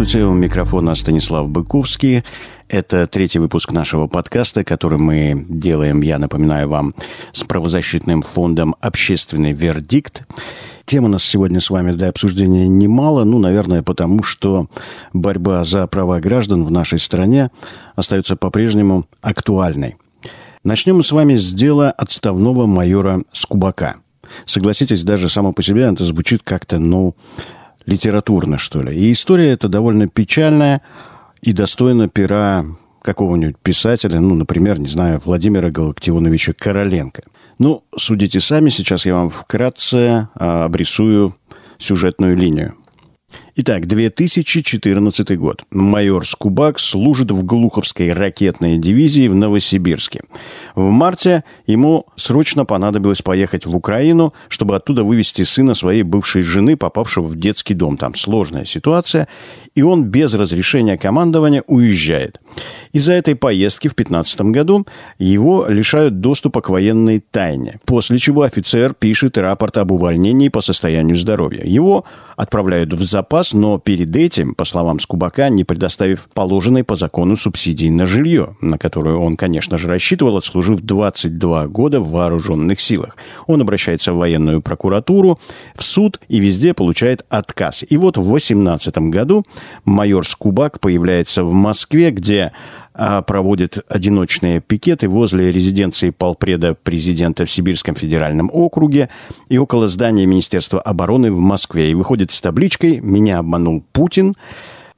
Здравствуйте, у микрофона Станислав Быковский. Это третий выпуск нашего подкаста, который мы делаем, я напоминаю вам, с правозащитным фондом «Общественный вердикт». Тем у нас сегодня с вами для обсуждения немало, ну, наверное, потому что борьба за права граждан в нашей стране остается по-прежнему актуальной. Начнем мы с вами с дела отставного майора Скубака. Согласитесь, даже само по себе это звучит как-то, ну, литературно, что ли. И история эта довольно печальная и достойна пера какого-нибудь писателя, ну, например, не знаю, Владимира Галактионовича Короленко. Ну, судите сами, сейчас я вам вкратце а, обрисую сюжетную линию. Итак, 2014 год. Майор Скубак служит в Глуховской ракетной дивизии в Новосибирске. В марте ему срочно понадобилось поехать в Украину, чтобы оттуда вывести сына своей бывшей жены, попавшего в детский дом. Там сложная ситуация, и он без разрешения командования уезжает. Из-за этой поездки в 2015 году его лишают доступа к военной тайне, после чего офицер пишет рапорт об увольнении по состоянию здоровья. Его отправляют в запас, но перед этим, по словам Скубака, не предоставив положенной по закону субсидии на жилье, на которую он, конечно же, рассчитывал, отслужив 22 года в вооруженных силах. Он обращается в военную прокуратуру, в суд и везде получает отказ. И вот в 2018 году майор Скубак появляется в Москве, где а, проводит одиночные пикеты возле резиденции полпреда президента в Сибирском федеральном округе и около здания Министерства обороны в Москве. И выходит с табличкой «Меня обманул Путин».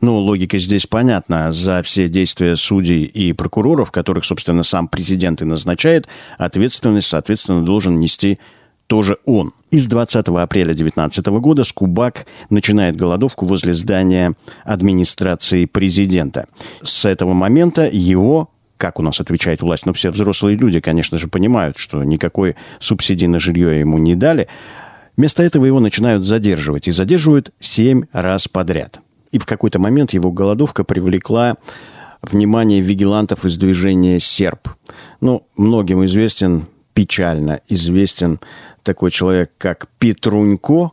Ну, логика здесь понятна. За все действия судей и прокуроров, которых, собственно, сам президент и назначает, ответственность, соответственно, должен нести тоже он. Из 20 апреля 2019 года Скубак начинает голодовку возле здания администрации президента. С этого момента его как у нас отвечает власть, но все взрослые люди, конечно же, понимают, что никакой субсидии на жилье ему не дали. Вместо этого его начинают задерживать. И задерживают семь раз подряд. И в какой-то момент его голодовка привлекла внимание вигилантов из движения «Серб». Ну, многим известен, печально известен такой человек, как Петрунько,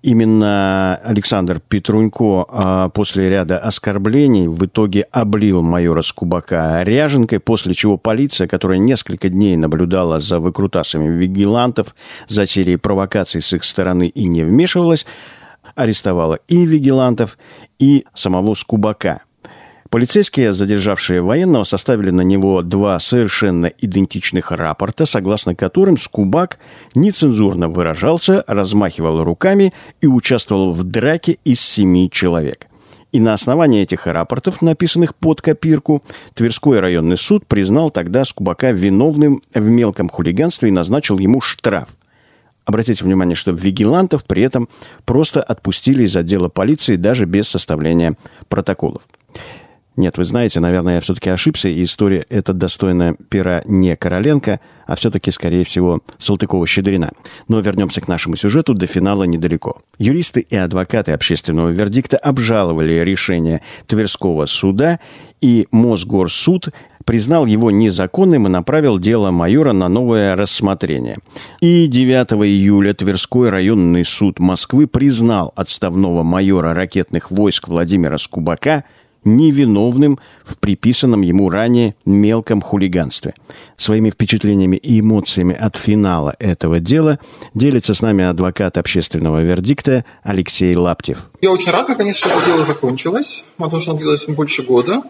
Именно Александр Петрунько а, после ряда оскорблений в итоге облил майора Скубака ряженкой, после чего полиция, которая несколько дней наблюдала за выкрутасами вигилантов, за серией провокаций с их стороны и не вмешивалась, арестовала и вигилантов, и самого Скубака – Полицейские, задержавшие военного, составили на него два совершенно идентичных рапорта, согласно которым Скубак нецензурно выражался, размахивал руками и участвовал в драке из семи человек. И на основании этих рапортов, написанных под копирку, Тверской районный суд признал тогда Скубака виновным в мелком хулиганстве и назначил ему штраф. Обратите внимание, что вигилантов при этом просто отпустили из отдела полиции даже без составления протоколов. Нет, вы знаете, наверное, я все-таки ошибся, и история эта достойна пера не Короленко, а все-таки, скорее всего, Салтыкова-Щедрина. Но вернемся к нашему сюжету, до финала недалеко. Юристы и адвокаты общественного вердикта обжаловали решение Тверского суда, и Мосгорсуд признал его незаконным и направил дело майора на новое рассмотрение. И 9 июля Тверской районный суд Москвы признал отставного майора ракетных войск Владимира Скубака – невиновным в приписанном ему ранее мелком хулиганстве. Своими впечатлениями и эмоциями от финала этого дела делится с нами адвокат общественного вердикта Алексей Лаптев. Я очень рад, наконец, что это дело закончилось, потому что оно длилось больше года.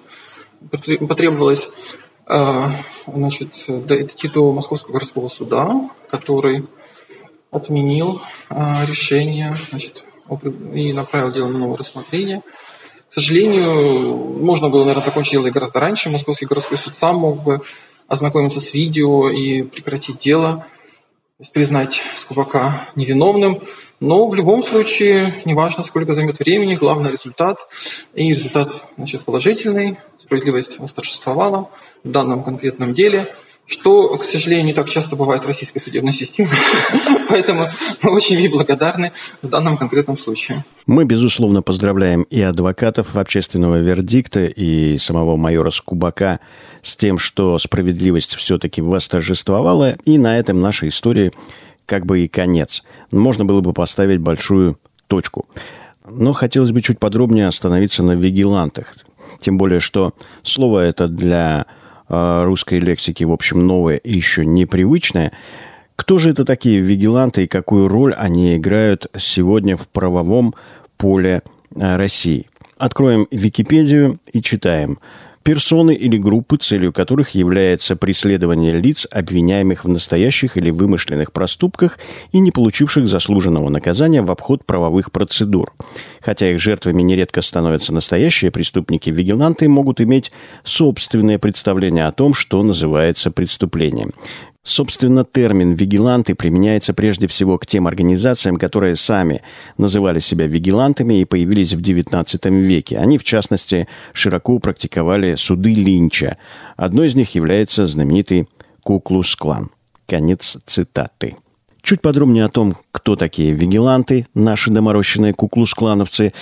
Потребовалось э, значит, дойти до Московского городского суда, который отменил э, решение значит, и направил дело на новое рассмотрение. К сожалению, можно было, наверное, закончить дело гораздо раньше. Московский городской суд сам мог бы ознакомиться с видео и прекратить дело, признать Скубака невиновным. Но в любом случае, неважно, сколько займет времени, главный результат. И результат значит, положительный, справедливость восторжествовала в данном конкретном деле – что, к сожалению, не так часто бывает в российской судебной системе. Поэтому мы очень ей благодарны в данном конкретном случае. Мы, безусловно, поздравляем и адвокатов общественного вердикта, и самого майора Скубака с тем, что справедливость все-таки восторжествовала, и на этом нашей истории как бы и конец. Можно было бы поставить большую точку. Но хотелось бы чуть подробнее остановиться на вигилантах. Тем более, что слово это для русской лексики, в общем, новое и еще непривычное. Кто же это такие вигиланты и какую роль они играют сегодня в правовом поле э, России? Откроем Википедию и читаем – персоны или группы, целью которых является преследование лиц, обвиняемых в настоящих или вымышленных проступках и не получивших заслуженного наказания в обход правовых процедур. Хотя их жертвами нередко становятся настоящие преступники, вигиланты могут иметь собственное представление о том, что называется преступлением. Собственно, термин «вигиланты» применяется прежде всего к тем организациям, которые сами называли себя вигилантами и появились в XIX веке. Они, в частности, широко практиковали суды Линча. Одной из них является знаменитый Куклус-клан. Конец цитаты. Чуть подробнее о том, кто такие вигиланты, наши доморощенные куклус-клановцы,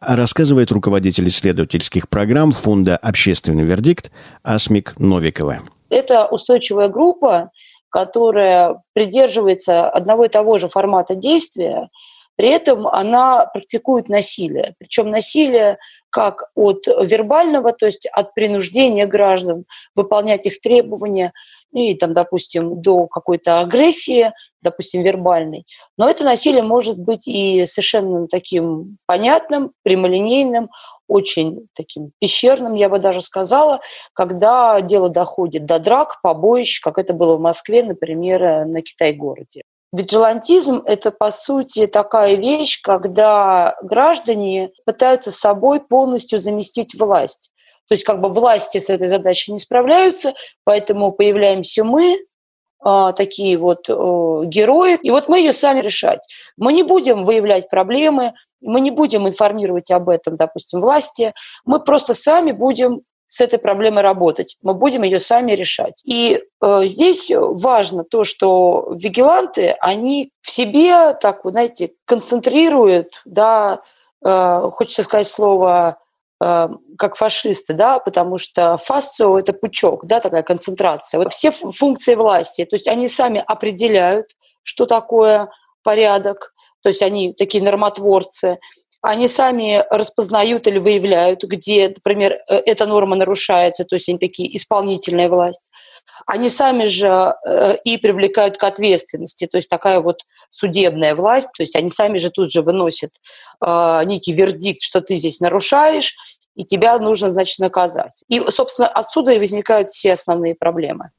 рассказывает руководитель исследовательских программ фонда «Общественный вердикт» Асмик Новикова. Это устойчивая группа, которая придерживается одного и того же формата действия, при этом она практикует насилие. Причем насилие как от вербального, то есть от принуждения граждан выполнять их требования, ну и там, допустим, до какой-то агрессии, допустим, вербальной. Но это насилие может быть и совершенно таким понятным, прямолинейным, очень таким пещерным, я бы даже сказала, когда дело доходит до драк, побоищ, как это было в Москве, например, на Китай-городе. Виджилантизм – это, по сути, такая вещь, когда граждане пытаются собой полностью заместить власть. То есть как бы власти с этой задачей не справляются, поэтому появляемся мы, а, такие вот герои, и вот мы ее сами решать. Мы не будем выявлять проблемы, мы не будем информировать об этом, допустим, власти, мы просто сами будем с этой проблемой работать, мы будем ее сами решать. И э, здесь важно то, что вигиланты, они в себе, так, вот, знаете, концентрируют, да, э, хочется сказать слово э, как фашисты, да, потому что фасцио – это пучок, да, такая концентрация. Вот все функции власти, то есть они сами определяют, что такое порядок, то есть они такие нормотворцы, они сами распознают или выявляют, где, например, э, эта норма нарушается, то есть они такие исполнительная власть. Они сами же э, и привлекают к ответственности, то есть такая вот судебная власть, то есть они сами же тут же выносят э, некий вердикт, что ты здесь нарушаешь, и тебя нужно, значит, наказать. И, собственно, отсюда и возникают все основные проблемы.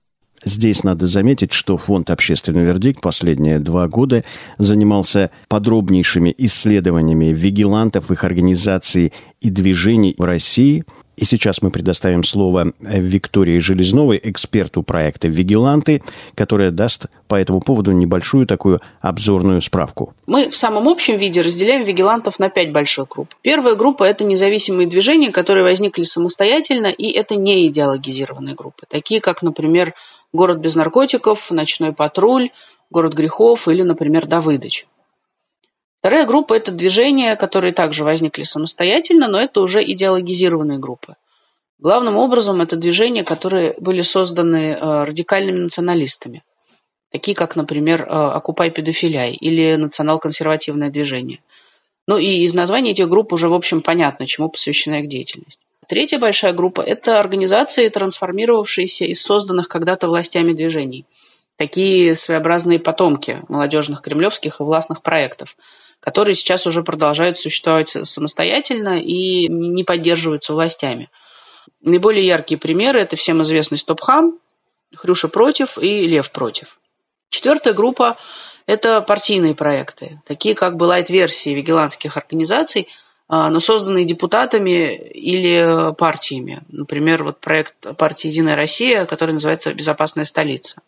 Здесь надо заметить, что фонд «Общественный вердикт» последние два года занимался подробнейшими исследованиями вигилантов, их организаций и движений в России – и сейчас мы предоставим слово Виктории Железновой, эксперту проекта «Вигиланты», которая даст по этому поводу небольшую такую обзорную справку. Мы в самом общем виде разделяем вигилантов на пять больших групп. Первая группа – это независимые движения, которые возникли самостоятельно, и это не идеологизированные группы, такие как, например, «Город без наркотиков», «Ночной патруль», «Город грехов» или, например, «Давыдыч». Вторая группа – это движения, которые также возникли самостоятельно, но это уже идеологизированные группы. Главным образом это движения, которые были созданы э, радикальными националистами, такие как, например, э, «Окупай педофиляй» или «Национал-консервативное движение». Ну и из названия этих групп уже, в общем, понятно, чему посвящена их деятельность. Третья большая группа – это организации, трансформировавшиеся из созданных когда-то властями движений. Такие своеобразные потомки молодежных кремлевских и властных проектов – которые сейчас уже продолжают существовать самостоятельно и не поддерживаются властями. Наиболее яркие примеры – это всем известный Стопхам, Хрюша против и Лев против. Четвертая группа – это партийные проекты, такие как бы лайт-версии вигилантских организаций, а, но созданные депутатами или партиями. Например, вот проект партии «Единая Россия», который называется «Безопасная столица».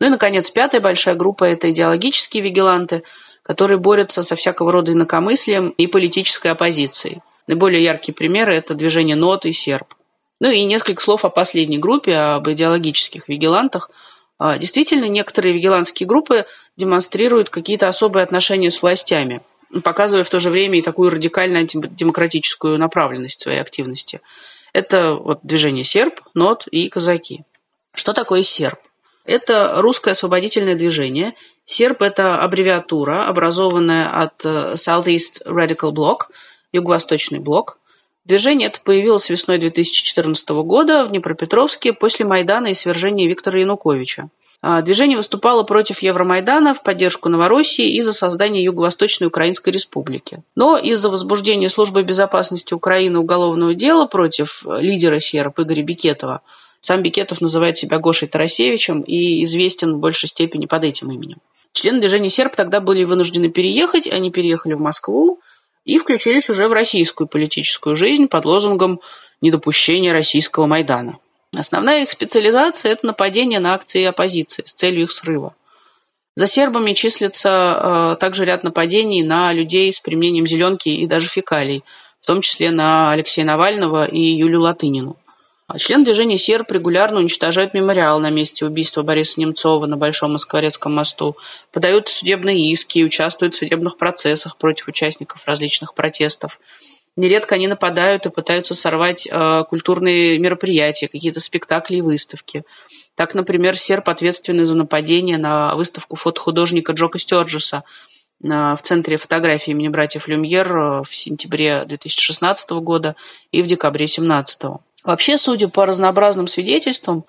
Ну и, наконец, пятая большая группа – это идеологические вигиланты – которые борются со всякого рода инакомыслием и политической оппозицией. Наиболее яркие примеры – это движение НОД и СЕРБ. Ну и несколько слов о последней группе, об идеологических вигилантах. А, действительно, некоторые вигилантские группы демонстрируют какие-то особые отношения с властями, показывая в то же время и такую радикально антидемократическую направленность своей активности. Это вот движение СЕРБ, НОД и казаки. Что такое СЕРБ? Это русское освободительное движение, СЕРБ – это аббревиатура, образованная от э, Southeast Radical Bloc, Юго-Восточный блок. Движение это появилось весной 2014 года в Днепропетровске после Майдана и свержения Виктора Януковича. А, движение выступало против Евромайдана в поддержку Новороссии и за создание Юго-Восточной Украинской Республики. Но из-за возбуждения Службы безопасности Украины уголовного дела против лидера серб Игоря Бикетова сам Бикетов называет себя Гошей Тарасевичем и известен в большей степени под этим именем. Члены движения «Серб» тогда были вынуждены переехать, они переехали в Москву и включились уже в российскую политическую жизнь под лозунгом «Недопущение российского Майдана». Основная их специализация – это нападение на акции оппозиции с целью их срыва. За сербами числится э, также ряд нападений на людей с применением зеленки и даже фекалий, в том числе на Алексея Навального и Юлию Латынину. А член движения «Серб» регулярно уничтожают мемориал на месте убийства Бориса Немцова на Большом Москворецком мосту, подают судебные иски и участвуют в судебных процессах против участников различных протестов. Нередко они нападают и пытаются сорвать э, культурные мероприятия, какие-то спектакли и выставки. Так, например, серб ответственный за нападение на выставку фотохудожника Джока Стёрджеса э, в Центре фотографии имени братьев Люмьер э, в сентябре 2016 года и в декабре 2017 года. Вообще, судя по разнообразным свидетельствам,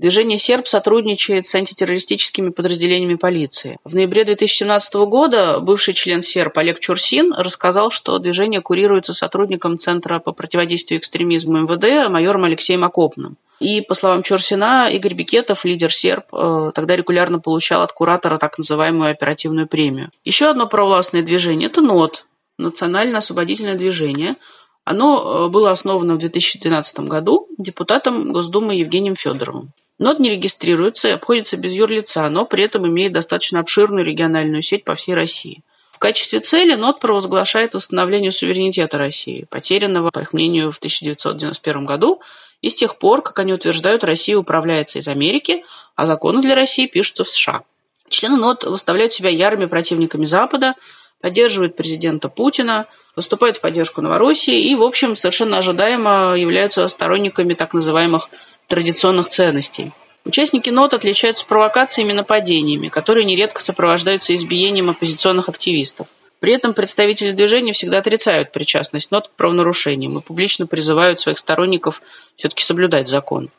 Движение «Серб» сотрудничает с антитеррористическими подразделениями полиции. В ноябре 2017 года бывший член «Серб» Олег Чурсин рассказал, что движение курируется сотрудником Центра по противодействию экстремизму МВД майором Алексеем Окопным. И, по словам Чурсина, Игорь Бикетов, лидер «Серб», э, тогда регулярно получал от куратора так называемую оперативную премию. Еще одно провластное движение – это НОТ, Национально-освободительное движение – оно э, было основано в 2012 году депутатом Госдумы Евгением Федоровым. НОТ не регистрируется и обходится без юрлица, но при этом имеет достаточно обширную региональную сеть по всей России. В качестве цели НОТ провозглашает восстановление суверенитета России, потерянного, по их мнению, в 1991 году, и с тех пор, как они утверждают, Россия управляется из Америки, а законы для России пишутся в США. Члены НОТ выставляют себя ярыми противниками Запада, поддерживают президента Путина, выступают в поддержку Новороссии и, в общем, совершенно ожидаемо являются сторонниками так называемых традиционных ценностей. Участники НОТ отличаются провокациями и нападениями, которые нередко сопровождаются избиением оппозиционных активистов. При этом представители движения всегда отрицают причастность НОТ к правонарушениям и публично призывают своих сторонников все-таки соблюдать закон.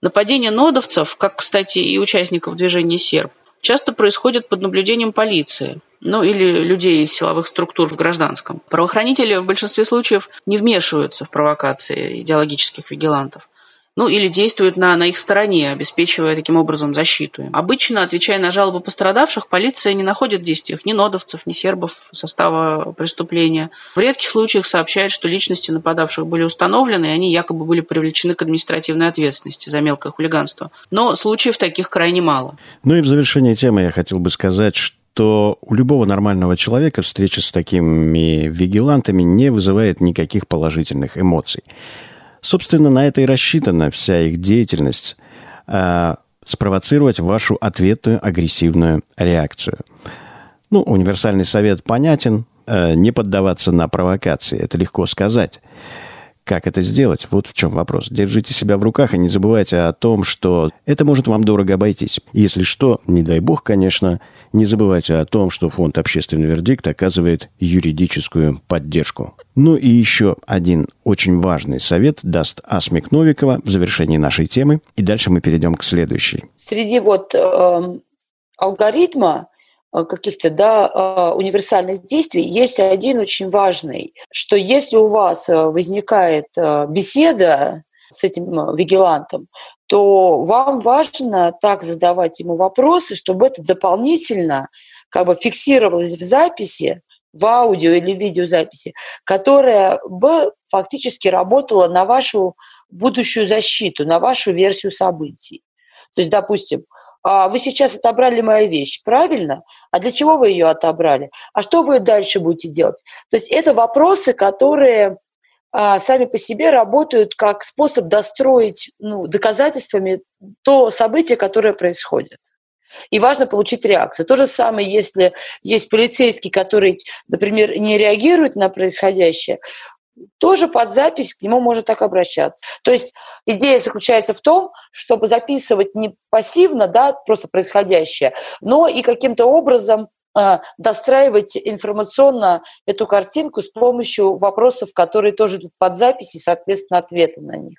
Нападения нодовцев, как, кстати, и участников движения «Серб», часто происходят под наблюдением полиции, ну или людей из силовых структур в гражданском. Правоохранители в большинстве случаев не вмешиваются в провокации идеологических вигилантов ну или действуют на, на их стороне, обеспечивая таким образом защиту. Обычно, отвечая на жалобы пострадавших, полиция не находит в действиях ни нодовцев, ни сербов состава преступления. В редких случаях сообщают, что личности нападавших были установлены, и они якобы были привлечены к административной ответственности за мелкое хулиганство. Но случаев таких крайне мало. Ну и в завершение темы я хотел бы сказать, что что у любого нормального человека встреча с такими вигилантами не вызывает никаких положительных эмоций. Собственно, на это и рассчитана вся их деятельность э, спровоцировать вашу ответную агрессивную реакцию. Ну, универсальный совет понятен, э, не поддаваться на провокации, это легко сказать. Как это сделать? Вот в чем вопрос. Держите себя в руках и не забывайте о том, что это может вам дорого обойтись. Если что, не дай бог, конечно, не забывайте о том, что фонд «Общественный вердикт» оказывает юридическую поддержку. Ну и еще один очень важный совет даст Асмик Новикова в завершении нашей темы. И дальше мы перейдем к следующей. Среди вот э, алгоритма каких-то да, э, универсальных действий, есть один очень важный, что если у вас э, возникает беседа с этим вигилантом, то вам важно так задавать ему вопросы, чтобы это дополнительно как бы фиксировалось в записи, в аудио или видеозаписи, которая бы фактически работала на вашу будущую защиту, на вашу версию событий. То есть, допустим, вы сейчас отобрали мою вещь, правильно? А для чего вы ее отобрали? А что вы дальше будете делать? То есть это вопросы, которые а, сами по себе работают как способ достроить ну, доказательствами то событие, которое происходит. И важно получить реакцию. То же самое, если есть полицейский, который, например, не реагирует на происходящее, тоже под запись к нему может так обращаться. То есть идея заключается в том, чтобы записывать не пассивно, да, просто происходящее, но и каким-то образом э, достраивать информационно эту картинку с помощью вопросов, которые тоже идут под запись и, соответственно, ответы на них.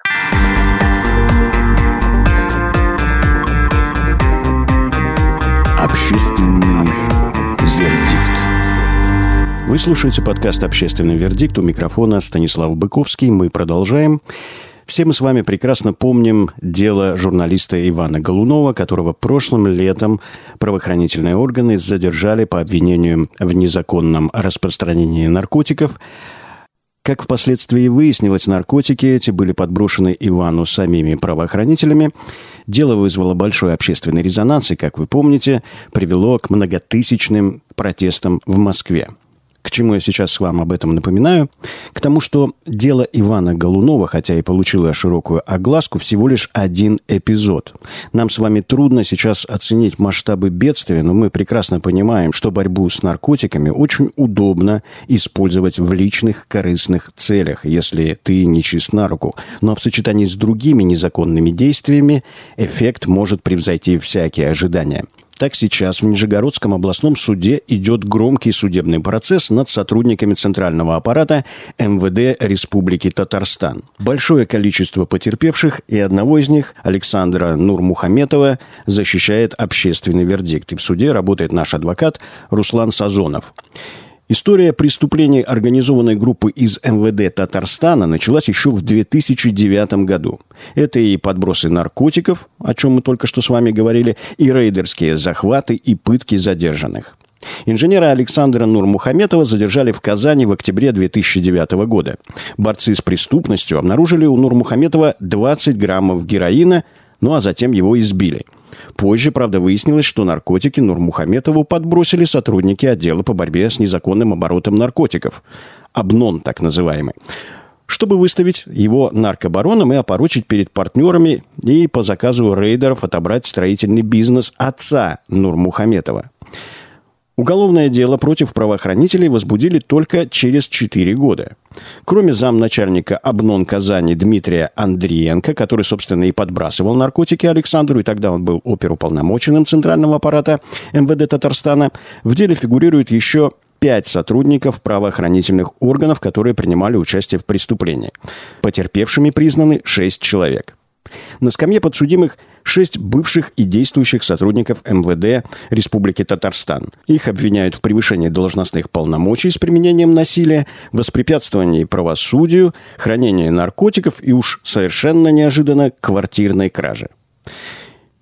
Общественный вердикт. Вы слушаете подкаст «Общественный вердикт» у микрофона Станислав Быковский. Мы продолжаем. Все мы с вами прекрасно помним дело журналиста Ивана Голунова, которого прошлым летом правоохранительные органы задержали по обвинению в незаконном распространении наркотиков. Как впоследствии выяснилось, наркотики эти были подброшены Ивану самими правоохранителями. Дело вызвало большой общественный резонанс и, как вы помните, привело к многотысячным протестам в Москве. К чему я сейчас вам об этом напоминаю? К тому, что дело Ивана Голунова, хотя и получило широкую огласку, всего лишь один эпизод. Нам с вами трудно сейчас оценить масштабы бедствия, но мы прекрасно понимаем, что борьбу с наркотиками очень удобно использовать в личных корыстных целях, если ты не чист на руку. Но в сочетании с другими незаконными действиями эффект может превзойти всякие ожидания. Так сейчас в Нижегородском областном суде идет громкий судебный процесс над сотрудниками центрального аппарата МВД Республики Татарстан. Большое количество потерпевших и одного из них, Александра Нурмухаметова, защищает общественный вердикт. И в суде работает наш адвокат Руслан Сазонов. История преступлений организованной группы из МВД Татарстана началась еще в 2009 году. Это и подбросы наркотиков, о чем мы только что с вами говорили, и рейдерские захваты и пытки задержанных. Инженера Александра Нурмухаметова задержали в Казани в октябре 2009 года. Борцы с преступностью обнаружили у Нурмухаметова 20 граммов героина, ну а затем его избили – Позже, правда, выяснилось, что наркотики Нурмухаметову подбросили сотрудники отдела по борьбе с незаконным оборотом наркотиков. Обнон, так называемый чтобы выставить его наркобароном и опорочить перед партнерами и по заказу рейдеров отобрать строительный бизнес отца Нурмухаметова. Уголовное дело против правоохранителей возбудили только через 4 года. Кроме замначальника Обнон Казани Дмитрия Андриенко, который, собственно, и подбрасывал наркотики Александру, и тогда он был оперуполномоченным Центрального аппарата МВД Татарстана, в деле фигурирует еще пять сотрудников правоохранительных органов, которые принимали участие в преступлении. Потерпевшими признаны шесть человек. На скамье подсудимых шесть бывших и действующих сотрудников МВД Республики Татарстан. Их обвиняют в превышении должностных полномочий с применением насилия, воспрепятствовании правосудию, хранении наркотиков и уж совершенно неожиданно квартирной краже.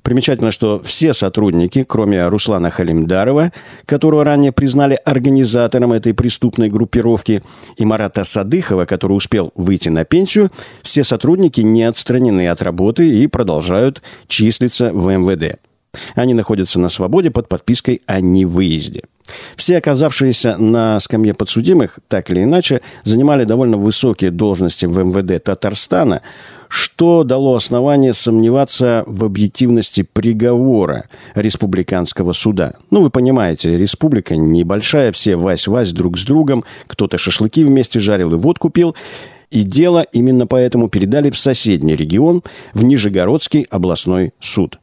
Примечательно, что все сотрудники, кроме Руслана Халимдарова, которого ранее признали организатором этой преступной группировки, и Марата Садыхова, который успел выйти на пенсию, все сотрудники не отстранены от работы и продолжают числиться в МВД. Они находятся на свободе под подпиской о невыезде. Все оказавшиеся на скамье подсудимых, так или иначе, занимали довольно высокие должности в МВД Татарстана, что дало основание сомневаться в объективности приговора республиканского суда. Ну, вы понимаете, республика небольшая, все вась-вась друг с другом, кто-то шашлыки вместе жарил и водку пил. И дело именно поэтому передали в соседний регион, в Нижегородский областной суд.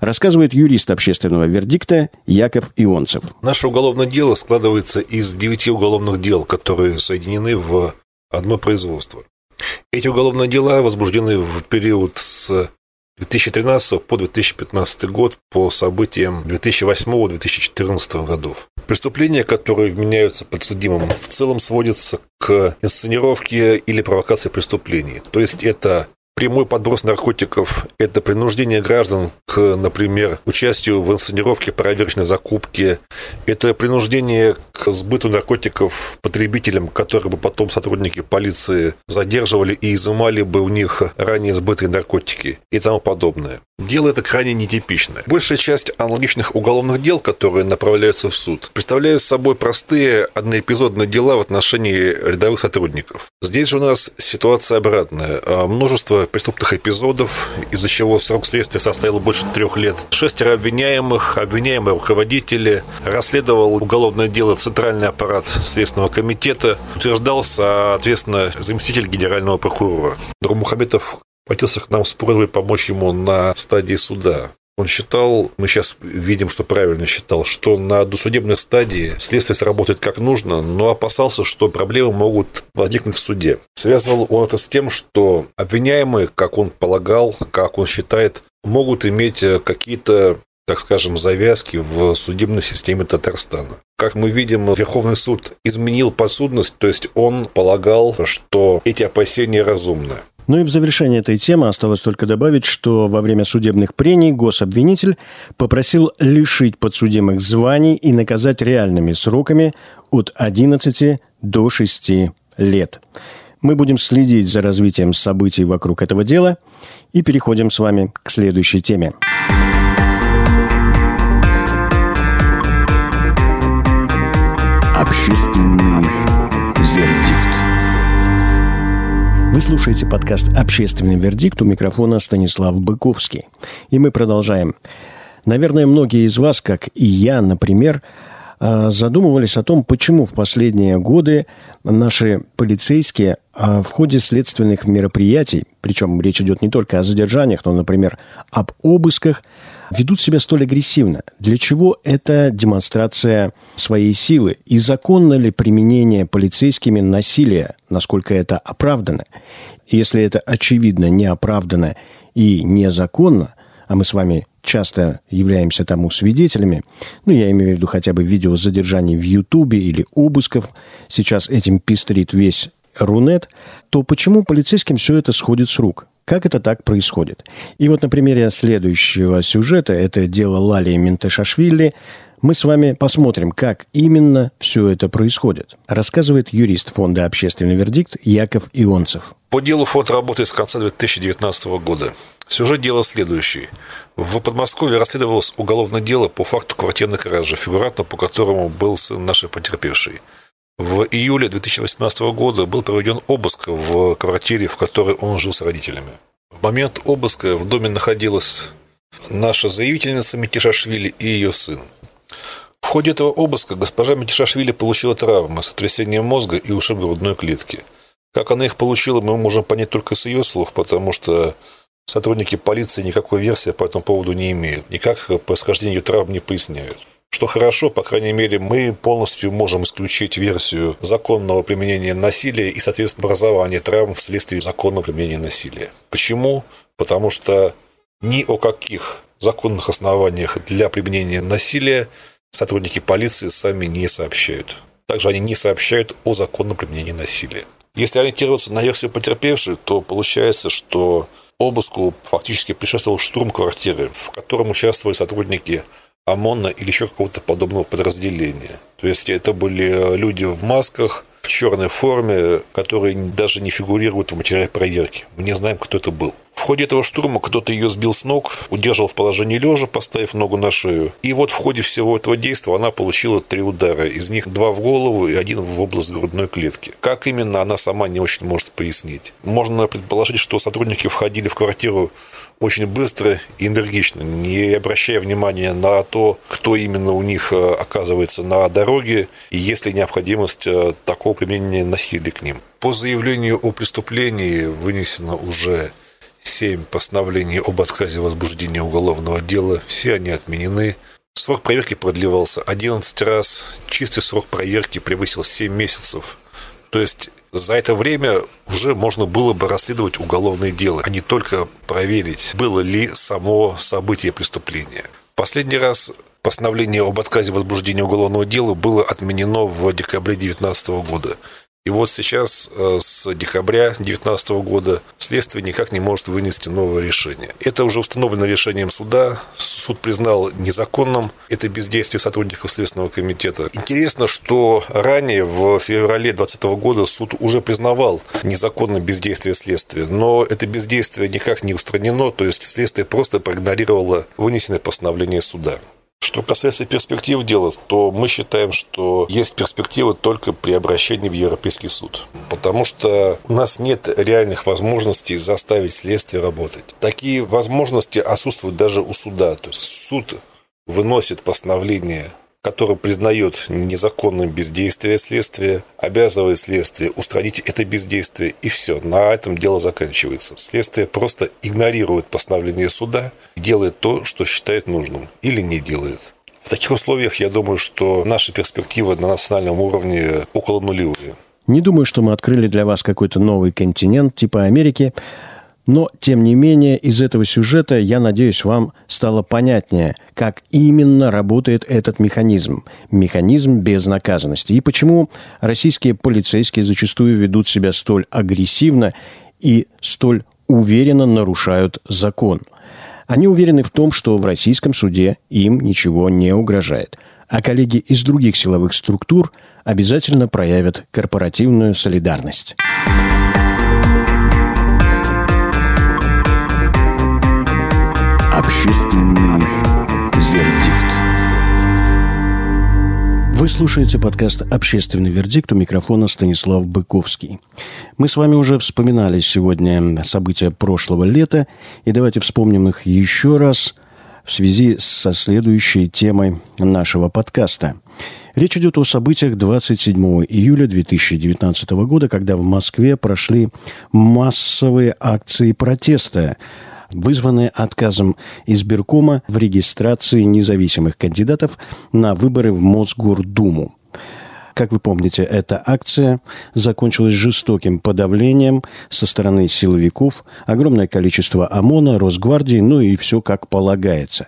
Рассказывает юрист общественного вердикта Яков Ионцев. Наше уголовное дело складывается из девяти уголовных дел, которые соединены в одно производство. Эти уголовные дела возбуждены в период с 2013 по 2015 год по событиям 2008-2014 годов. Преступления, которые вменяются подсудимым, в целом сводятся к инсценировке или провокации преступлений. То есть это прямой подброс наркотиков – это принуждение граждан к, например, участию в инсценировке проверочной закупки. Это принуждение к сбыту наркотиков потребителям, которые бы потом сотрудники полиции задерживали и изымали бы у них ранее сбытые наркотики и тому подобное. Дело это крайне нетипичное. Большая часть аналогичных уголовных дел, которые направляются в суд, представляют собой простые одноэпизодные дела в отношении рядовых сотрудников. Здесь же у нас ситуация обратная. А, множество преступных эпизодов, из-за чего срок следствия составил больше трех лет. Шестеро обвиняемых, обвиняемые руководители, расследовал уголовное дело Центральный аппарат Следственного комитета, утверждал, соответственно, заместитель генерального прокурора. Нурмухаметов обратился к нам с просьбой помочь ему на стадии суда. Он считал, мы сейчас видим, что правильно считал, что на досудебной стадии следствие сработает как нужно, но опасался, что проблемы могут возникнуть в суде. Связывал он это с тем, что обвиняемые, как он полагал, как он считает, могут иметь какие-то так скажем, завязки в судебной системе Татарстана. Как мы видим, Верховный суд изменил подсудность, то есть он полагал, что эти опасения разумны. Ну и в завершение этой темы осталось только добавить, что во время судебных прений гособвинитель попросил лишить подсудимых званий и наказать реальными сроками от 11 до 6 лет. Мы будем следить за развитием событий вокруг этого дела и переходим с вами к следующей теме. Общественный Вы слушаете подкаст «Общественный вердикт» у микрофона Станислав Быковский. И мы продолжаем. Наверное, многие из вас, как и я, например, а, задумывались о том, почему в последние годы наши полицейские а, в ходе следственных мероприятий, причем речь идет не только о задержаниях, но, например, об обысках, ведут себя столь агрессивно. Для чего это демонстрация своей силы? И законно ли применение полицейскими насилия? Насколько это оправдано? Если это очевидно неоправданно и незаконно, а мы с вами часто являемся тому свидетелями, ну, я имею в виду хотя бы видео задержаний в Ютубе или обысков, сейчас этим пестрит весь Рунет, то почему полицейским все это сходит с рук? Как это так происходит? И вот на примере следующего сюжета, это дело Лали Ментешашвили, мы с вами посмотрим, как именно все это происходит, рассказывает юрист Фонда «Общественный вердикт» Яков Ионцев. По делу фонд работает с конца 2019 года. Сюжет дела следующий. В Подмосковье расследовалось уголовное дело по факту квартирной кражи, фигурантно по которому был сын нашей потерпевшей. В июле 2018 года был проведен обыск в квартире, в которой он жил с родителями. В момент обыска в доме находилась наша заявительница Митишашвили и ее сын. В ходе этого обыска госпожа Митишашвили получила травмы, сотрясение мозга и ушиб грудной клетки. Как она их получила, мы можем понять только с ее слов, потому что Сотрудники полиции никакой версии по этому поводу не имеют. Никак происхождение травм не поясняют. Что хорошо, по крайней мере, мы полностью можем исключить версию законного применения насилия и, соответственно, образования травм вследствие законного применения насилия. Почему? Потому что ни о каких законных основаниях для применения насилия сотрудники полиции сами не сообщают. Также они не сообщают о законном применении насилия. Если ориентироваться на версию потерпевшей, то получается, что обыску фактически предшествовал штурм квартиры, в котором участвовали сотрудники ОМОНа или еще какого-то подобного подразделения. То есть это были люди в масках, в черной форме, которые даже не фигурируют в материале проверки. Мы не знаем, кто это был. В ходе этого штурма кто-то ее сбил с ног, удержал в положении лежа, поставив ногу на шею. И вот в ходе всего этого действия она получила три удара. Из них два в голову и один в область грудной клетки. Как именно, она сама не очень может пояснить. Можно предположить, что сотрудники входили в квартиру очень быстро и энергично, не обращая внимания на то, кто именно у них э, оказывается на дороге и есть ли необходимость э, такого применения насилия к ним. По заявлению о преступлении вынесено уже семь постановлений об отказе возбуждения уголовного дела. Все они отменены. Срок проверки продлевался 11 раз. Чистый срок проверки превысил 7 месяцев. То есть за это время уже можно было бы расследовать уголовное дело, а не только проверить, было ли само событие преступления. Последний раз постановление об отказе возбуждения уголовного дела было отменено в декабре 2019 года. И вот сейчас, э, с декабря 2019 года, следствие никак не может вынести новое решение. Это уже установлено решением суда. Суд признал незаконным это бездействие сотрудников Следственного комитета. Интересно, что ранее, в феврале 2020 года, суд уже признавал незаконным бездействие следствия. Но это бездействие никак не устранено, то есть следствие просто проигнорировало вынесенное постановление суда. Что касается перспектив дела, то мы считаем, что есть перспективы только при обращении в Европейский суд. Потому что у нас нет реальных возможностей заставить следствие работать. Такие возможности отсутствуют даже у суда. То есть суд выносит постановление который признает незаконным бездействие следствия, обязывает следствие устранить это бездействие, и все, на этом дело заканчивается. Следствие просто игнорирует постановление суда делает то, что считает нужным, или не делает. В таких условиях я думаю, что наши перспективы на национальном уровне около нулевые. Не думаю, что мы открыли для вас какой-то новый континент типа Америки, но, тем не менее, из этого сюжета, я надеюсь, вам стало понятнее, как именно работает этот механизм. Механизм безнаказанности. И почему российские полицейские зачастую ведут себя столь агрессивно и столь уверенно нарушают закон. Они уверены в том, что в российском суде им ничего не угрожает. А коллеги из других силовых структур обязательно проявят корпоративную солидарность. Общественный вердикт. Вы слушаете подкаст «Общественный вердикт» у микрофона Станислав Быковский. Мы с вами уже вспоминали сегодня события прошлого лета, и давайте вспомним их еще раз в связи со следующей темой нашего подкаста. Речь идет о событиях 27 июля 2019 года, когда в Москве прошли массовые акции протеста вызванные отказом избиркома в регистрации независимых кандидатов на выборы в Мосгордуму. Как вы помните, эта акция закончилась жестоким подавлением со стороны силовиков, огромное количество ОМОНа, Росгвардии, ну и все как полагается.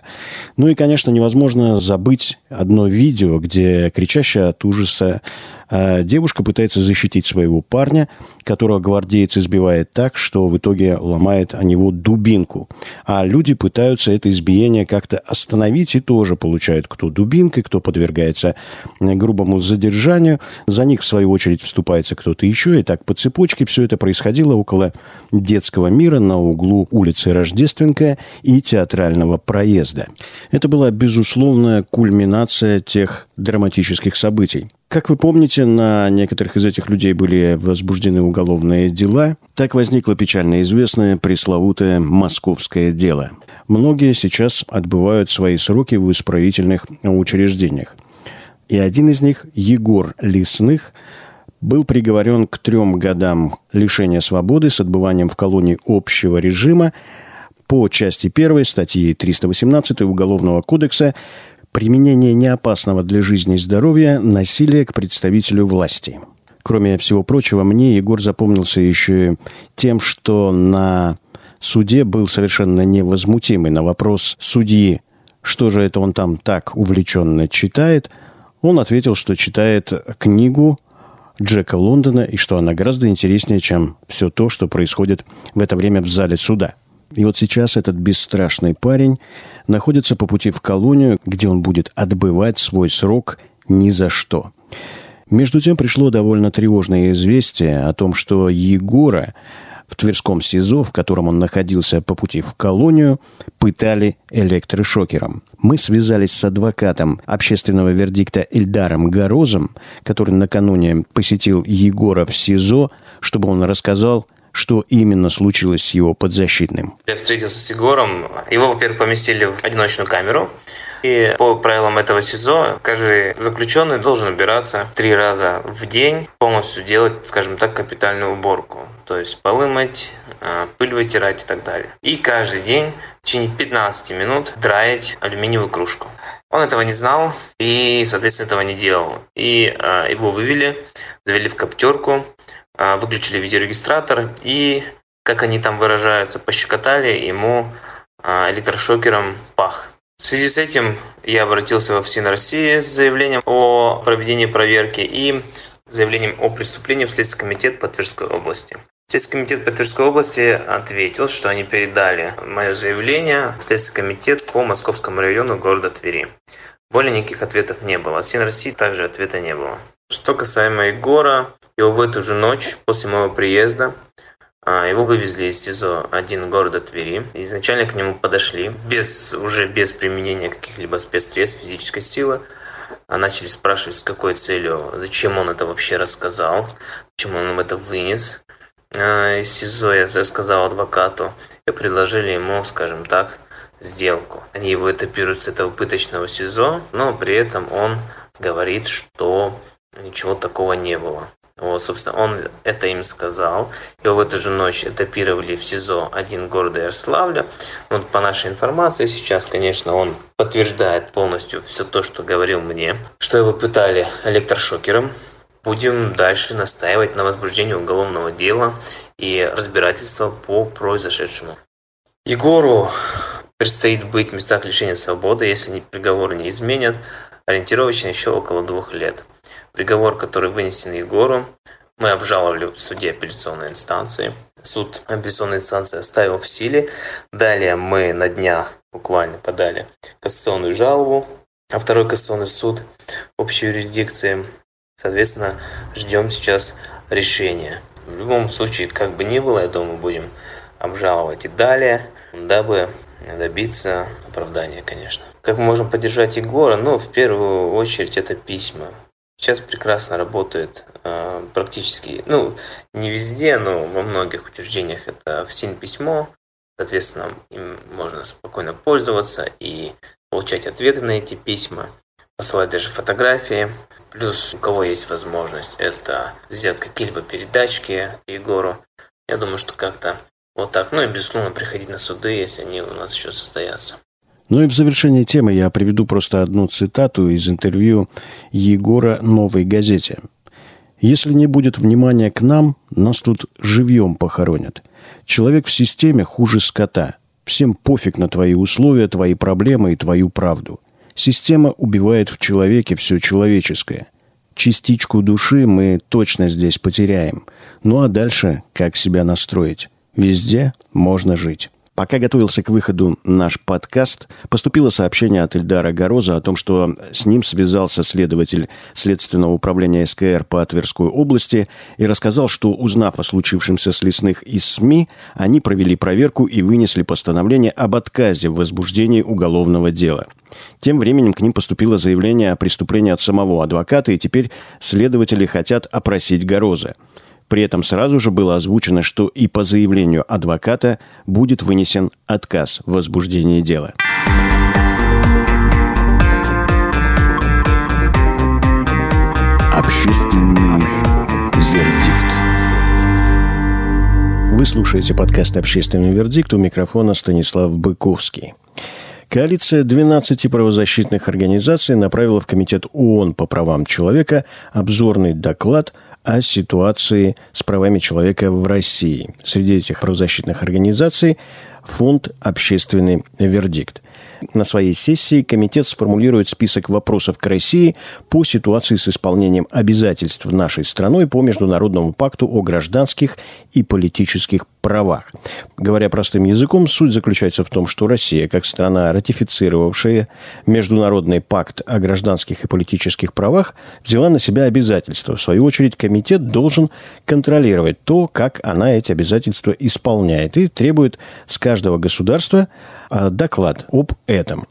Ну и, конечно, невозможно забыть одно видео, где кричащая от ужаса девушка пытается защитить своего парня, которого гвардеец избивает так, что в итоге ломает о него дубинку. А люди пытаются это избиение как-то остановить и тоже получают кто дубинкой, кто подвергается грубому задержанию. За них, в свою очередь, вступается кто-то еще. И так по цепочке все это происходило около детского мира на углу улицы Рождественская и театрального проезда. Это была безусловная кульминация тех драматических событий. Как вы помните, на некоторых из этих людей были возбуждены уголовные дела. Так возникло печально известное пресловутое «московское дело». Многие сейчас отбывают свои сроки в исправительных учреждениях. И один из них, Егор Лесных, был приговорен к трем годам лишения свободы с отбыванием в колонии общего режима по части 1 статьи 318 Уголовного кодекса применение неопасного для жизни и здоровья насилия к представителю власти. Кроме всего прочего, мне Егор запомнился еще тем, что на суде был совершенно невозмутимый на вопрос судьи, что же это он там так увлеченно читает, он ответил, что читает книгу Джека Лондона и что она гораздо интереснее, чем все то, что происходит в это время в зале суда. И вот сейчас этот бесстрашный парень находится по пути в колонию, где он будет отбывать свой срок ни за что. Между тем пришло довольно тревожное известие о том, что Егора в Тверском СИЗО, в котором он находился по пути в колонию, пытали электрошокером. Мы связались с адвокатом общественного вердикта Эльдаром Горозом, который накануне посетил Егора в СИЗО, чтобы он рассказал, что именно случилось с его подзащитным. Я встретился с Егором. Его, во-первых, поместили в одиночную камеру. И по правилам этого СИЗО каждый заключенный должен убираться три раза в день, полностью делать, скажем так, капитальную уборку. То есть полы мыть, а, пыль вытирать и так далее. И каждый день в течение 15 минут драить алюминиевую кружку. Он этого не знал и, соответственно, этого не делал. И э, его вывели, завели в коптерку, а, выключили видеорегистратор и, как они там выражаются, пощекотали ему а, электрошокером пах. В связи с этим я обратился во ФСИН России с заявлением о проведении проверки и заявлением о преступлении в Следственный комитет по Тверской области. Следственный комитет по Тверской области ответил, что они передали мое заявление в Следственный комитет по Московскому району города Твери. Более никаких ответов не было. От СИН России также ответа не было. Что касаемо Егора, его в эту же ночь, после моего приезда, а, его вывезли из СИЗО-1 города Твери. Изначально к нему подошли, без, уже без применения каких-либо спецсредств, физической силы. А начали спрашивать, с какой целью, зачем он это вообще рассказал, почему он это вынес а, из СИЗО, я сказал адвокату, и предложили ему, скажем так, сделку. Они его этапируют с этого пыточного СИЗО, но при этом он говорит, что ничего такого не было. Вот, собственно, он это им сказал. Его в эту же ночь этапировали в СИЗО один города Ярославля. Вот по нашей информации сейчас, конечно, он подтверждает полностью все то, что говорил мне, что его пытали электрошокером. Будем дальше настаивать на возбуждении уголовного дела и разбирательства по произошедшему. Егору предстоит быть в местах лишения свободы, если приговор не изменят, ориентировочно еще около двух лет. Приговор, который вынесен Егору, мы обжаловали в суде апелляционной инстанции. Суд апелляционной инстанции оставил в силе. Далее мы на днях буквально подали кассационную жалобу, а второй кассационный суд общей юрисдикции. Соответственно, ждем сейчас решения. В любом случае, как бы ни было, я думаю, будем обжаловать и далее, дабы добиться оправдания, конечно. Как мы можем поддержать Егора? Ну, в первую очередь, это письма. Сейчас прекрасно работает э, практически, ну, не везде, но во многих учреждениях это в СИН письмо. Соответственно, им можно спокойно пользоваться и получать ответы на эти письма, посылать даже фотографии. Плюс, у кого есть возможность, это сделать какие-либо передачки Егору. Я думаю, что как-то вот так. Ну и, безусловно, приходить на суды, если они у нас еще состоятся. Ну и в завершение темы я приведу просто одну цитату из интервью Егора «Новой газете». «Если не будет внимания к нам, нас тут живьем похоронят. Человек в системе хуже скота. Всем пофиг на твои условия, твои проблемы и твою правду. Система убивает в человеке все человеческое. Частичку души мы точно здесь потеряем. Ну а дальше как себя настроить? Везде можно жить. Пока готовился к выходу наш подкаст, поступило сообщение от Эльдара Гороза о том, что с ним связался следователь Следственного управления СКР по Тверской области и рассказал, что, узнав о случившемся с лесных из СМИ, они провели проверку и вынесли постановление об отказе в возбуждении уголовного дела. Тем временем к ним поступило заявление о преступлении от самого адвоката, и теперь следователи хотят опросить Гороза. При этом сразу же было озвучено, что и по заявлению адвоката будет вынесен отказ в возбуждении дела. Общественный вердикт. Вы слушаете подкаст «Общественный вердикт» у микрофона Станислав Быковский. Коалиция 12 правозащитных организаций направила в Комитет ООН по правам человека обзорный доклад о ситуации с правами человека в России. Среди этих правозащитных организаций фонд «Общественный вердикт». На своей сессии комитет сформулирует список вопросов к России по ситуации с исполнением обязательств нашей страной по Международному пакту о гражданских и политических правах. Говоря простым языком, суть заключается в том, что Россия, как страна, ратифицировавшая Международный пакт о гражданских и политических правах, взяла на себя обязательства. В свою очередь, комитет должен контролировать то, как она эти обязательства исполняет и требует с каждого государства доклад об этом.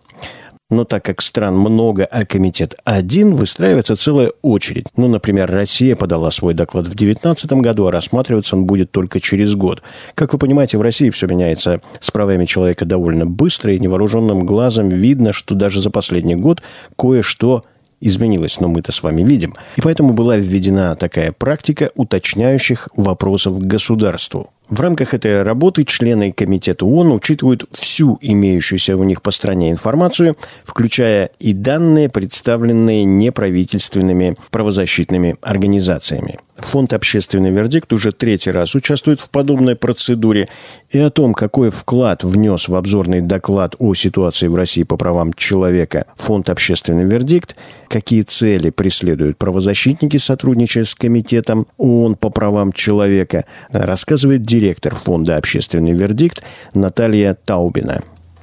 Но так как стран много, а комитет один, выстраивается целая очередь. Ну, например, Россия подала свой доклад в 2019 году, а рассматриваться он будет только через год. Как вы понимаете, в России все меняется с правами человека довольно быстро, и невооруженным глазом видно, что даже за последний год кое-что изменилось, но мы-то с вами видим. И поэтому была введена такая практика уточняющих вопросов к государству. В рамках этой работы члены Комитета ООН учитывают всю имеющуюся у них по стране информацию, включая и данные, представленные неправительственными правозащитными организациями. Фонд «Общественный вердикт» уже третий раз участвует в подобной процедуре. И о том, какой вклад внес в обзорный доклад о ситуации в России по правам человека Фонд «Общественный вердикт», какие цели преследуют правозащитники, сотрудничая с Комитетом ООН по правам человека, рассказывает директор Фонда «Общественный вердикт» Наталья Таубина.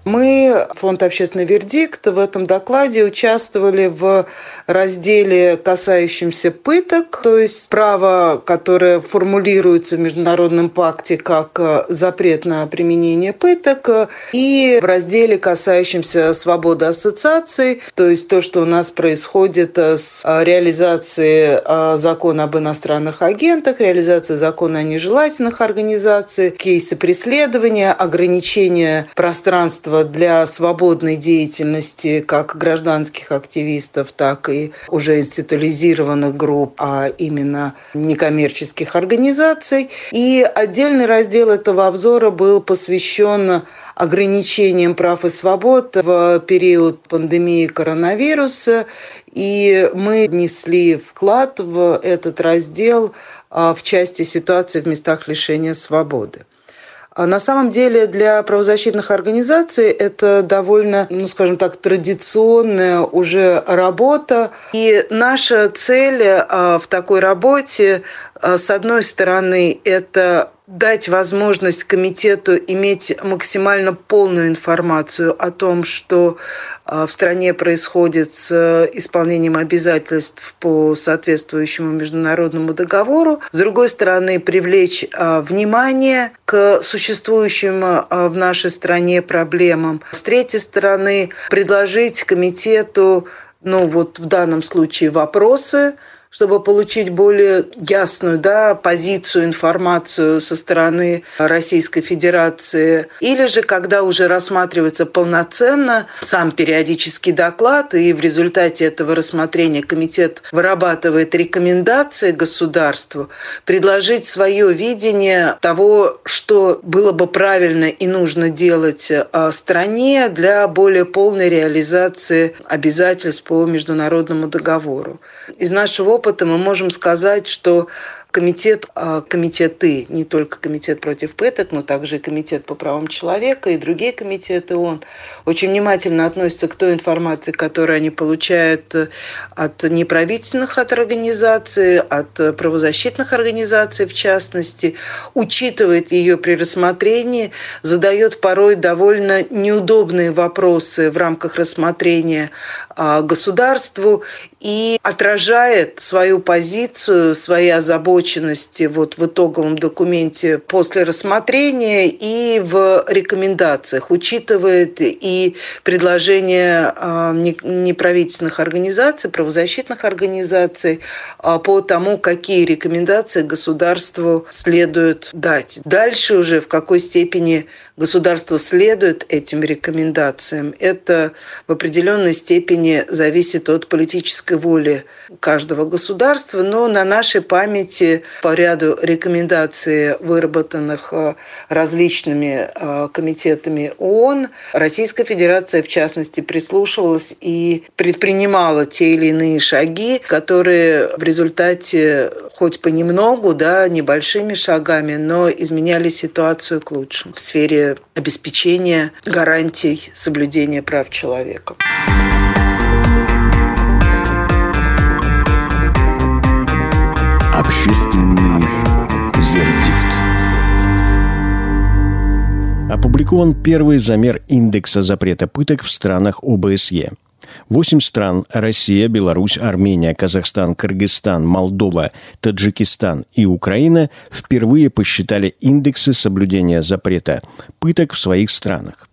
Мы, фонд «Общественный вердикт», в этом докладе участвовали в разделе, касающемся пыток, то есть право, которое формулируется в Международном пакте как э, запрет на применение пыток, и в разделе, касающемся свободы ассоциаций, то есть то, что у нас происходит э, с э, реализацией закона об иностранных агентах, реализацией закона о нежелательных организациях, кейсы преследования, ограничения пространства для свободной деятельности как гражданских активистов, так и уже институализированных групп, а именно некоммерческих организаций. И отдельный раздел этого обзора был посвящен ограничениям прав и свобод в период пандемии коронавируса. И мы внесли вклад в этот раздел а, в части ситуации в местах лишения свободы. А на самом деле для правозащитных организаций это довольно, ну скажем так, традиционная уже работа. И наша цель а, в такой работе, с одной стороны, это дать возможность комитету иметь максимально полную информацию о том, что а, в стране происходит с э, исполнением обязательств по соответствующему международному договору. С другой стороны, привлечь а, внимание к существующим а, в нашей стране проблемам. С третьей стороны, предложить комитету ну вот в данном случае вопросы, чтобы получить более ясную да, позицию, информацию со стороны Российской Федерации. Или же, когда уже рассматривается полноценно сам периодический доклад, и в результате этого рассмотрения комитет вырабатывает рекомендации государству, предложить свое видение того, что было бы правильно и нужно делать а, стране для более полной реализации обязательств по международному договору. Из нашего опыта мы можем сказать, что комитет, а, комитеты, не только комитет против пыток, но также и комитет по правам человека и другие комитеты ООН очень внимательно относятся к той информации, которую они получают э, от неправительственных от организаций, от правозащитных организаций в частности, учитывает ее при рассмотрении, задает порой довольно неудобные вопросы в рамках рассмотрения а, государству и отражает свою позицию, свои озабоченности вот в итоговом документе после рассмотрения и в рекомендациях, учитывает и предложения а, неправительственных организаций, правозащитных организаций а, по тому, какие рекомендации государству следует дать. Дальше уже в какой степени государство следует этим рекомендациям, это в определенной степени зависит от политической воли каждого государства, но на нашей памяти по ряду рекомендаций, выработанных э, различными э, комитетами ООН, Российская Федерация, в частности, прислушивалась и предпринимала те или иные шаги, которые в результате хоть понемногу, да, небольшими шагами, но изменяли ситуацию к лучшему в сфере обеспечения гарантий соблюдения прав человека. Общественный вердикт. Опубликован первый замер индекса запрета пыток в странах ОБСЕ – Восемь стран – Россия, Беларусь, Армения, Казахстан, Кыргызстан, Молдова, Таджикистан и Украина – впервые посчитали индексы соблюдения запрета пыток в своих странах.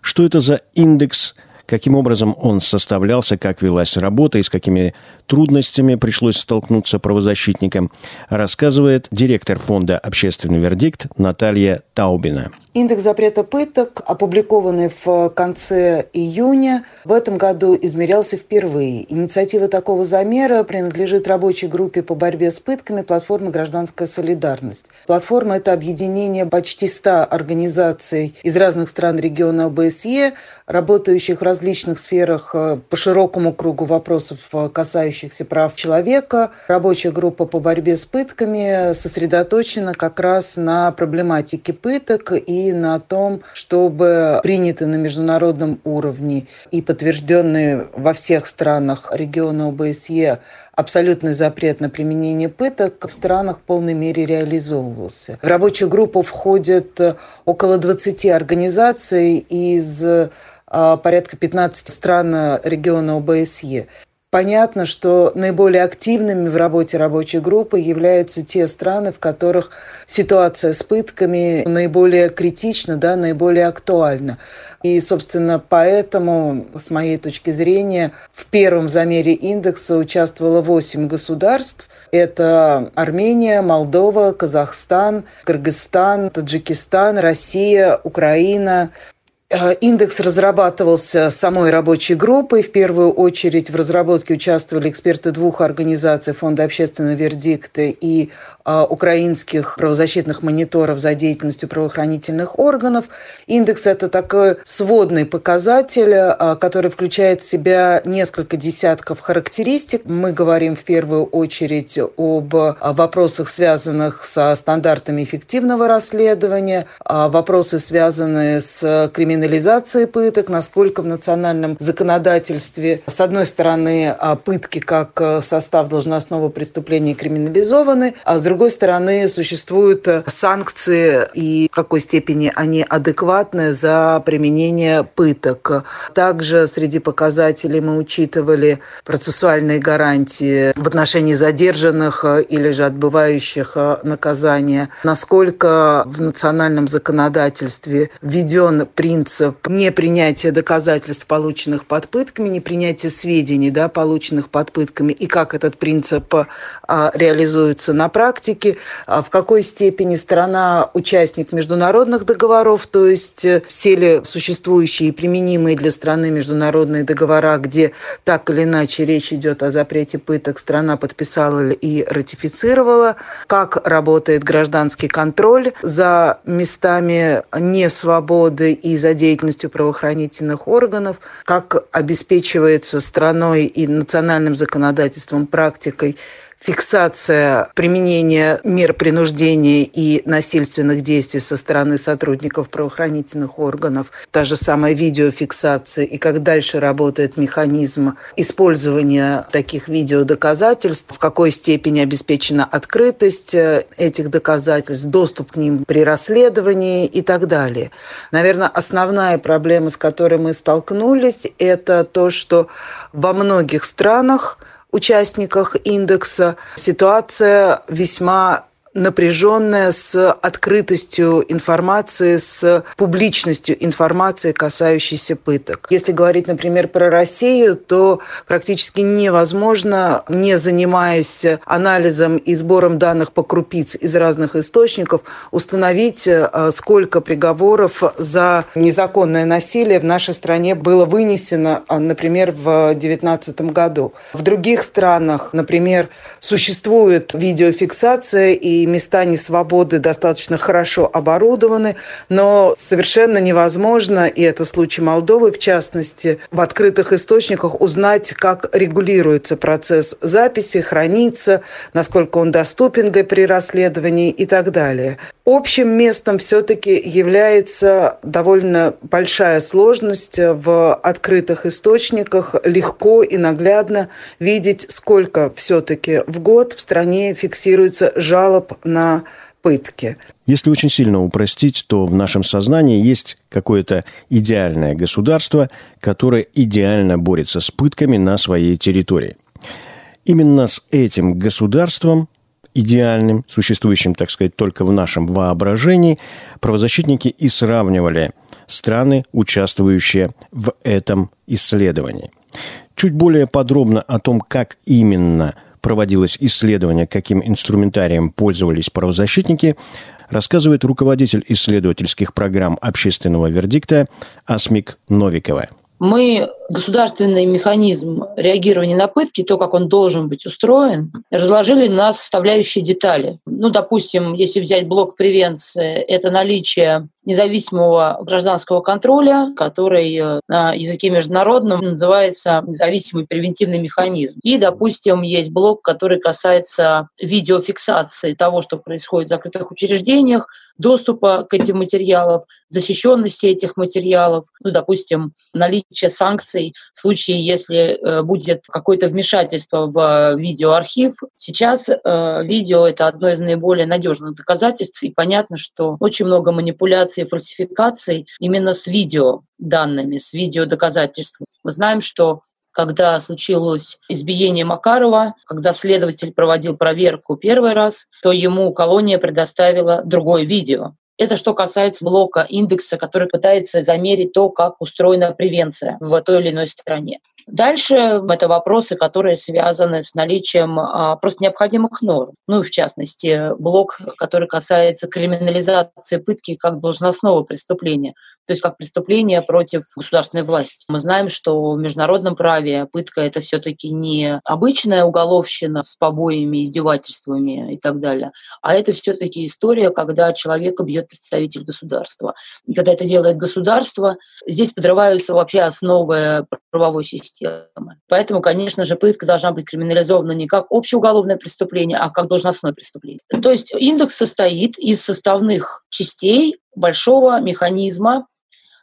Что это за индекс – каким образом он составлялся, как велась работа? И с какими трудностями пришлось столкнуться правозащитникам, рассказывает директор фонда «Общественный вердикт» Наталья Таубина. Индекс запрета пыток, опубликованный в конце июня, в этом году измерялся впервые. Инициатива такого замера принадлежит рабочей группе по борьбе с пытками платформы «Гражданская солидарность». Платформа – это объединение почти 100 организаций из разных стран региона ОБСЕ, работающих в различных сферах э, по широкому кругу вопросов, э, касающихся прав человека. Рабочая группа по борьбе с пытками сосредоточена как раз на проблематике пыток и на том, чтобы приняты на международном уровне и подтвержденные во всех странах региона ОБСЕ абсолютный запрет на применение пыток в странах в полной мере реализовывался. В рабочую группу входят около 20 организаций из а, порядка 15 стран региона ОБСЕ. Понятно, что наиболее активными в работе рабочей группы являются те страны, в которых ситуация с пытками наиболее критична, да, наиболее актуальна. И, собственно, поэтому, с моей точки зрения, в первом замере индекса участвовало 8 государств. Это Армения, Молдова, Казахстан, Кыргызстан, Таджикистан, Россия, Украина, индекс разрабатывался самой рабочей группой. В первую очередь в разработке участвовали эксперты двух организаций Фонда общественного вердикта и а, украинских правозащитных мониторов за деятельностью правоохранительных органов. Индекс – это такой сводный показатель, а, который включает в себя несколько десятков характеристик. Мы говорим в первую очередь об а, вопросах, связанных со стандартами эффективного расследования, вопросы, связанные с криминализацией пыток, насколько в национальном законодательстве, с одной стороны, пытки как состав должностного преступления криминализованы, а с другой стороны, существуют э, санкции и в какой степени они адекватны за применение пыток. Также среди показателей мы учитывали процессуальные гарантии в отношении задержанных э, или же отбывающих э, наказания, насколько в национальном законодательстве введен принцип непринятия доказательств, полученных под пытками, непринятия сведений, да, полученных под пытками, и как этот принцип реализуется на практике а в какой степени страна участник международных договоров, то есть э, все ли существующие и применимые для страны международные договора, где так или иначе речь идет о запрете пыток, страна подписала и ратифицировала, как работает гражданский контроль за местами несвободы и за деятельностью правоохранительных органов, как обеспечивается страной и национальным законодательством практикой фиксация применения мер принуждения и насильственных действий со стороны сотрудников правоохранительных органов, та же самая видеофиксация и как дальше работает механизм использования таких видеодоказательств, в какой степени обеспечена открытость э, этих доказательств, доступ к ним при расследовании и так далее. Наверное, основная проблема, с которой мы столкнулись, это то, что во многих странах участниках индекса. Ситуация весьма напряженная с открытостью информации, с публичностью информации, касающейся пыток. Если говорить, например, про Россию, то практически невозможно, не занимаясь анализом и сбором данных по крупиц из разных источников, установить, э, сколько приговоров за незаконное насилие в нашей стране было вынесено, э, например, в 2019 году. В других странах, например, существует видеофиксация и места несвободы достаточно хорошо оборудованы, но совершенно невозможно, и это случай Молдовы в частности, в открытых источниках узнать, как регулируется процесс записи, хранится, насколько он доступен для при расследовании и так далее. Общим местом все-таки является довольно большая сложность в открытых источниках. Легко и наглядно видеть, сколько все-таки в год в стране фиксируется жалоб на пытки. Если очень сильно упростить, то в нашем сознании есть какое-то идеальное государство, которое идеально борется с пытками на своей территории. Именно с этим государством идеальным, существующим, так сказать, только в нашем воображении, правозащитники и сравнивали страны, участвующие в этом исследовании. Чуть более подробно о том, как именно проводилось исследование, каким инструментарием пользовались правозащитники, рассказывает руководитель исследовательских программ общественного вердикта Асмик Новикова. Мы государственный механизм реагирования на пытки, то, как он должен быть устроен, разложили на составляющие детали. Ну, допустим, если взять блок превенции, это наличие независимого гражданского контроля, который э, на языке международном называется независимый превентивный механизм. И, допустим, есть блок, который касается видеофиксации того, что происходит в закрытых учреждениях, доступа к этим материалам, защищенности этих материалов, ну, допустим, наличие санкций в случае, если э, будет какое-то вмешательство в видеоархив. Сейчас э, видео — это одно из наиболее надежных доказательств, и понятно, что очень много манипуляций и фальсификаций именно с видео данными, с видеодоказательствами. Мы знаем, что когда случилось избиение Макарова, когда следователь проводил проверку первый раз, то ему колония предоставила другое видео. Это что касается блока индекса, который пытается замерить то, как устроена превенция в той или иной стране. Дальше это вопросы, которые связаны с наличием а, просто необходимых норм. Ну и в частности, блок, который касается криминализации пытки как должностного преступления то есть как преступление против государственной власти. Мы знаем, что в международном праве пытка это все-таки не обычная уголовщина с побоями, издевательствами и так далее, а это все-таки история, когда человека бьет представитель государства. И когда это делает государство, здесь подрываются вообще основы правовой системы. Поэтому, конечно же, пытка должна быть криминализована не как общеуголовное преступление, а как должностное преступление. То есть индекс состоит из составных частей большого механизма,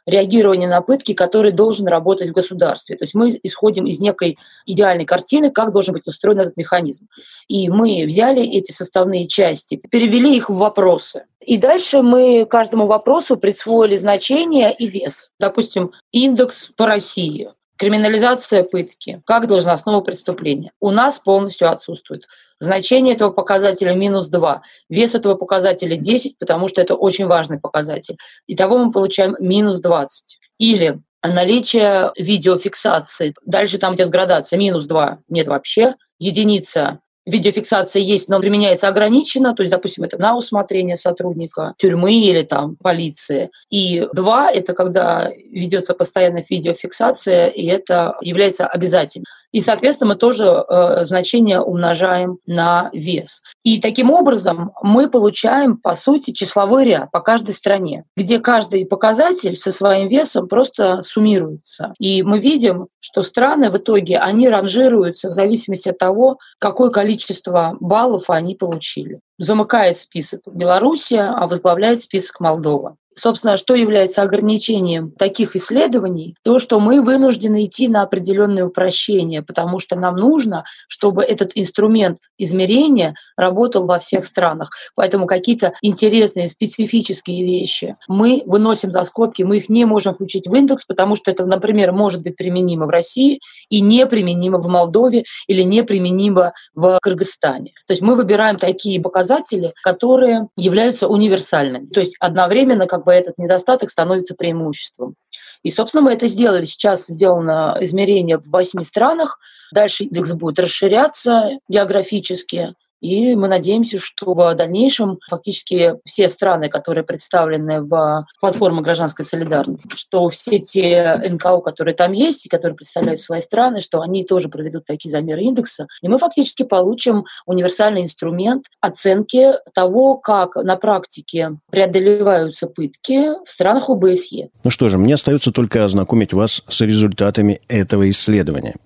реагирования на пытки, который должен работать в государстве. То есть мы исходим из некой идеальной картины, как должен быть устроен этот механизм. И мы взяли эти составные части, перевели их в вопросы. И дальше мы каждому вопросу присвоили значение и вес. Допустим, индекс по России. Криминализация пытки как должностного преступления у нас полностью отсутствует. Значение этого показателя минус 2. Вес этого показателя 10, потому что это очень важный показатель. Итого мы получаем минус 20. Или наличие видеофиксации. Дальше там идет градация. Минус 2 нет вообще. Единица видеофиксация есть, но применяется ограниченно, то есть, допустим, это на усмотрение сотрудника тюрьмы или там полиции. И два – это когда ведется постоянная видеофиксация, и это является обязательным. И, соответственно, мы тоже э, значение умножаем на вес. И таким образом мы получаем, по сути, числовой ряд по каждой стране, где каждый показатель со своим весом просто суммируется. И мы видим, что страны в итоге, они ранжируются в зависимости от того, какое количество баллов они получили. Замыкает список Белоруссия, а возглавляет список Молдова. Собственно, что является ограничением таких исследований? То, что мы вынуждены идти на определенные упрощения, потому что нам нужно, чтобы этот инструмент измерения работал во всех странах. Поэтому какие-то интересные специфические вещи мы выносим за скобки, мы их не можем включить в индекс, потому что это, например, может быть применимо в России и неприменимо в Молдове или неприменимо в Кыргызстане. То есть мы выбираем такие показатели, которые являются универсальными. То есть одновременно как бы бы этот недостаток становится преимуществом. И, собственно, мы это сделали. Сейчас сделано измерение в восьми странах. Дальше индекс будет расширяться географически. И мы надеемся, что в дальнейшем фактически все страны, которые представлены в платформе гражданской солидарности, что все те НКО, которые там есть и которые представляют свои страны, что они тоже проведут такие замеры индекса. И мы фактически получим универсальный инструмент оценки того, как на практике преодолеваются пытки в странах ОБСЕ. Ну что же, мне остается только ознакомить вас с результатами этого исследования.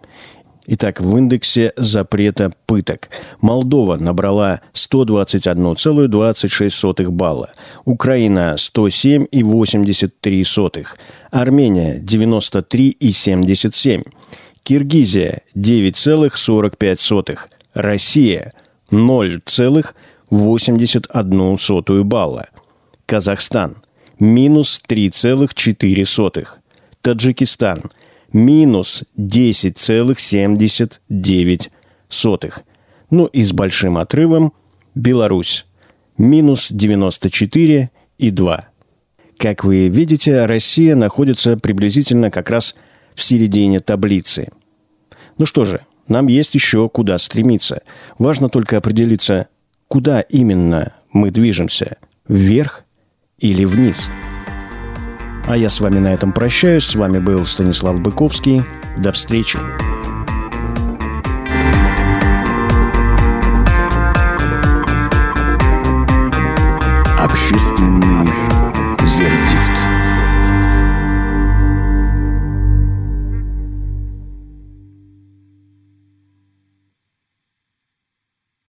Итак, в индексе запрета пыток. Молдова набрала 121,26 балла, Украина 107,83, Армения 93,77, Киргизия 9,45, Россия 0,81 балла, Казахстан минус 3,4, Таджикистан – минус 10,79. Ну и с большим отрывом Беларусь минус 94,2. Как вы видите, Россия находится приблизительно как раз в середине таблицы. Ну что же, нам есть еще куда стремиться. Важно только определиться, куда именно мы движемся. вверх или вниз. А я с вами на этом прощаюсь. С вами был Станислав Быковский. До встречи.